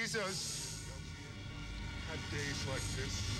Jesus had days like this.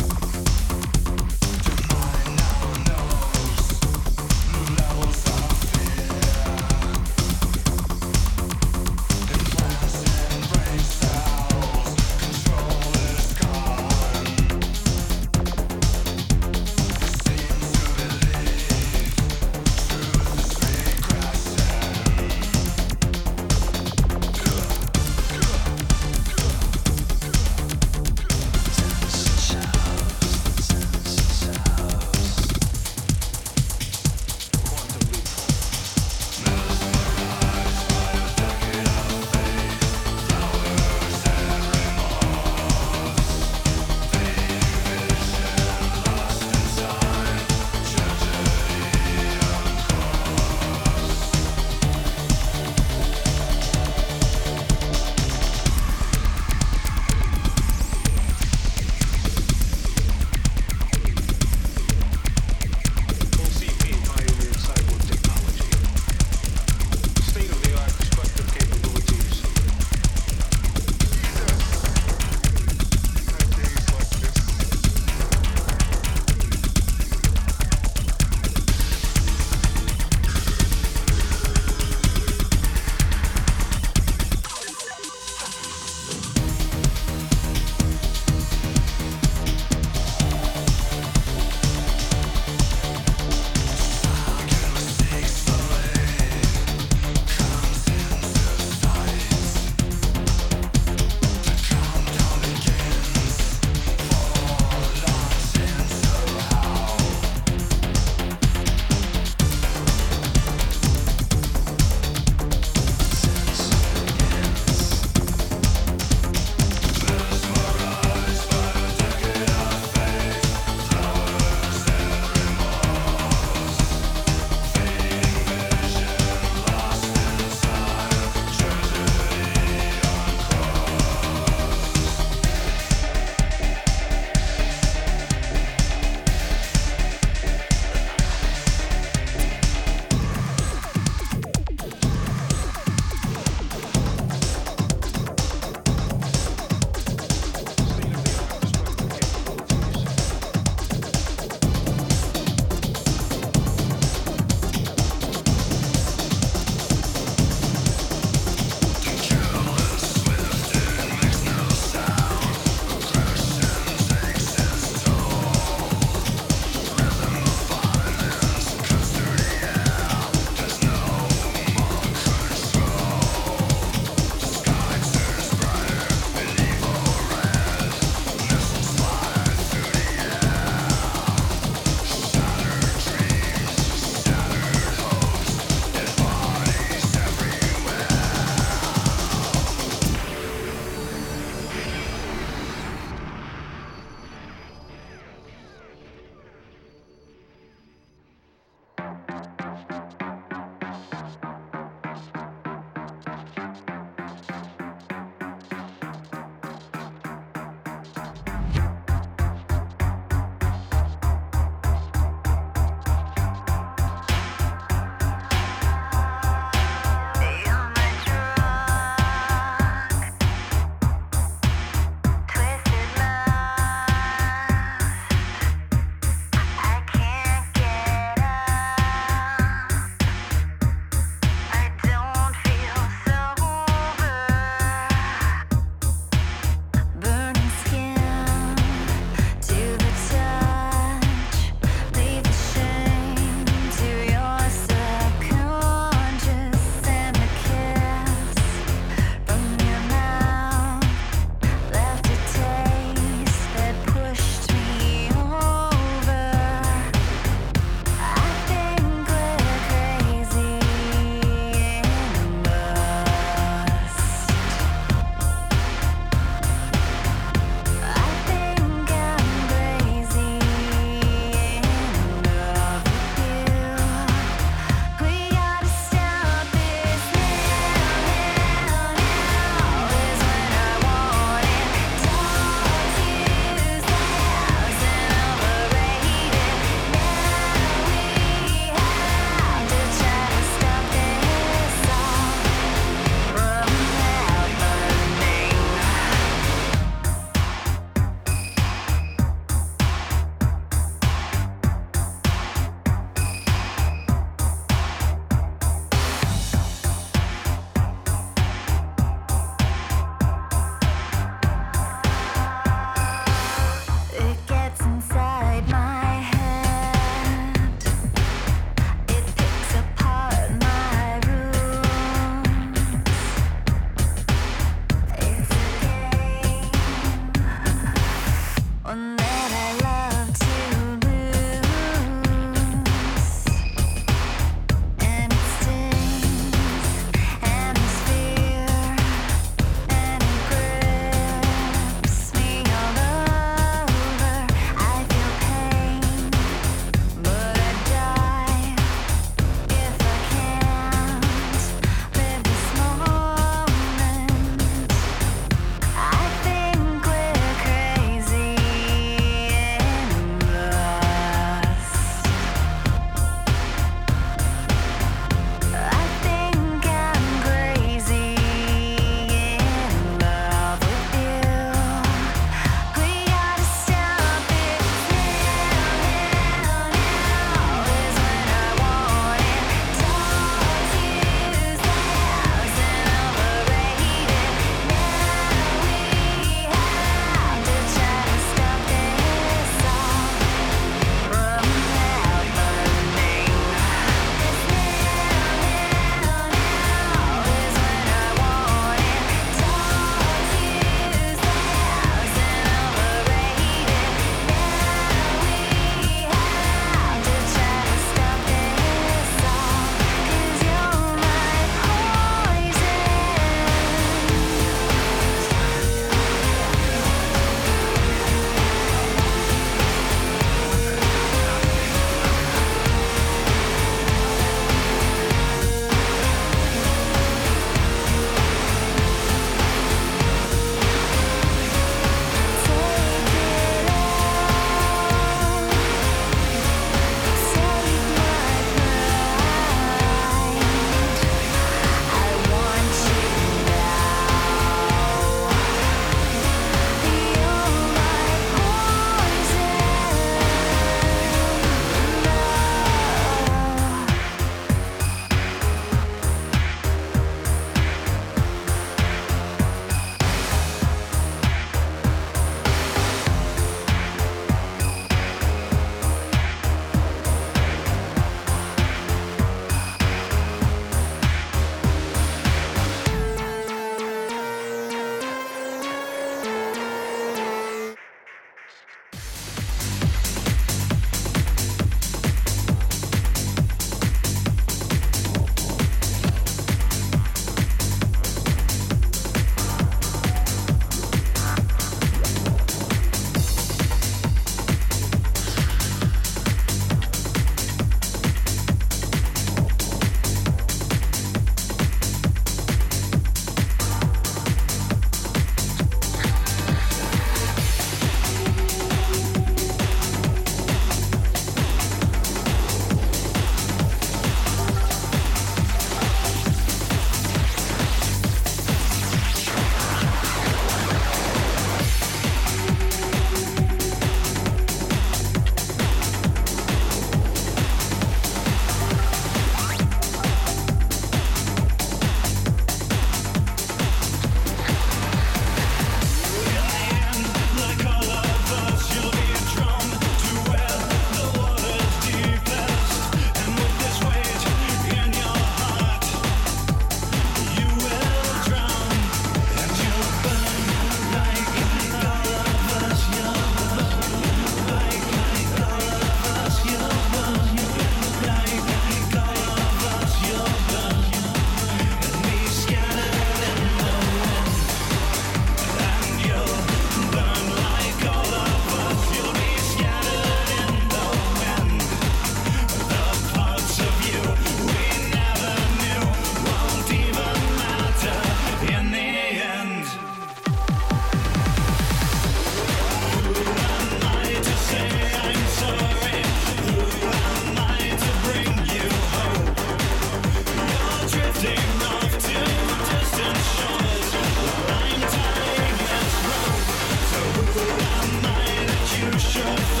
should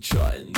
trying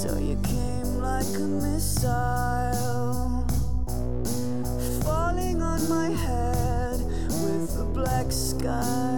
So you came like a missile, falling on my head with the black sky.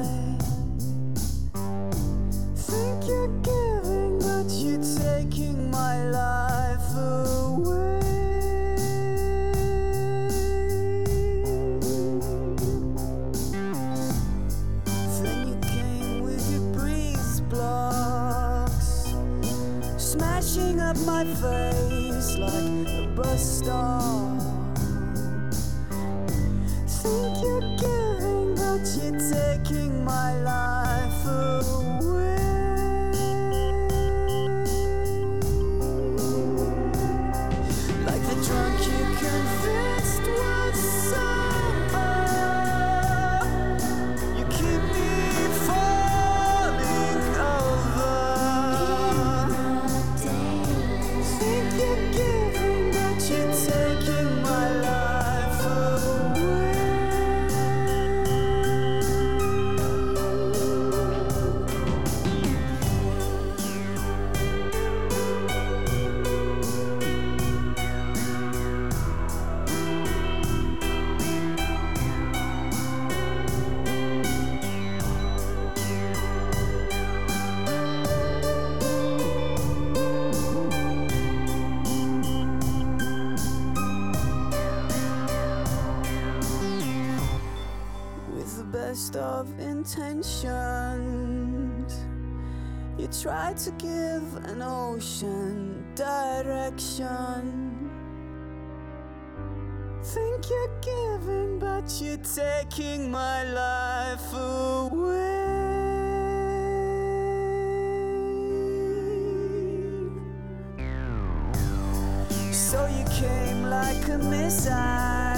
Best of intentions. You try to give an ocean direction. Think you're giving, but you're taking my life away. So you came like a missile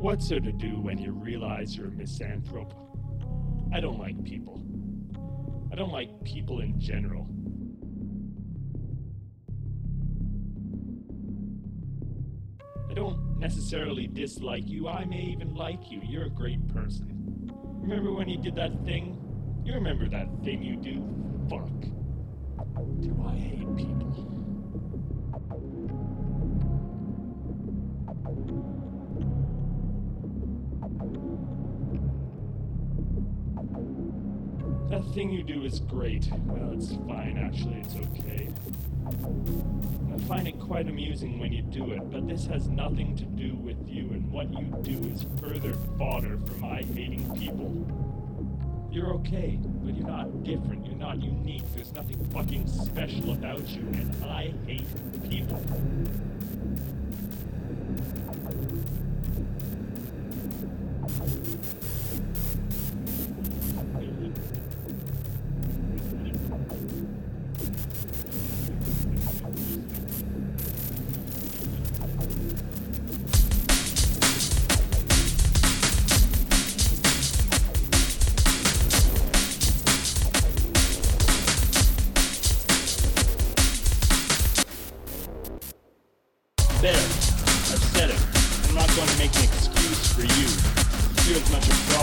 What's there to do when you realize you're a misanthrope? I don't like people. I don't like people in general. I don't necessarily dislike you. I may even like you. You're a great person. Remember when you did that thing? You remember that thing you do? Fuck. Do I hate people? Thing you do is great. Well, it's fine, actually, it's okay. I find it quite amusing when you do it, but this has nothing to do with you, and what you do is further fodder for my hating people. You're okay, but you're not different, you're not unique, there's nothing fucking special about you, and I hate people.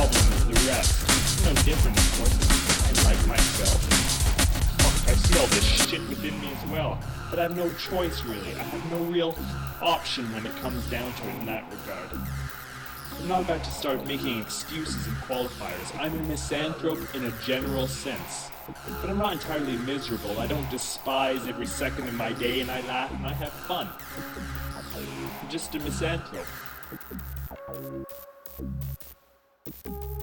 As the rest. No different, course. I like myself. Fuck, I see all this shit within me as well. But I have no choice, really. I have no real option when it comes down to it in that regard. I'm not about to start making excuses and qualifiers. I'm a misanthrope in a general sense. But I'm not entirely miserable. I don't despise every second of my day, and I laugh and I have fun. I'm just a misanthrope. Thank you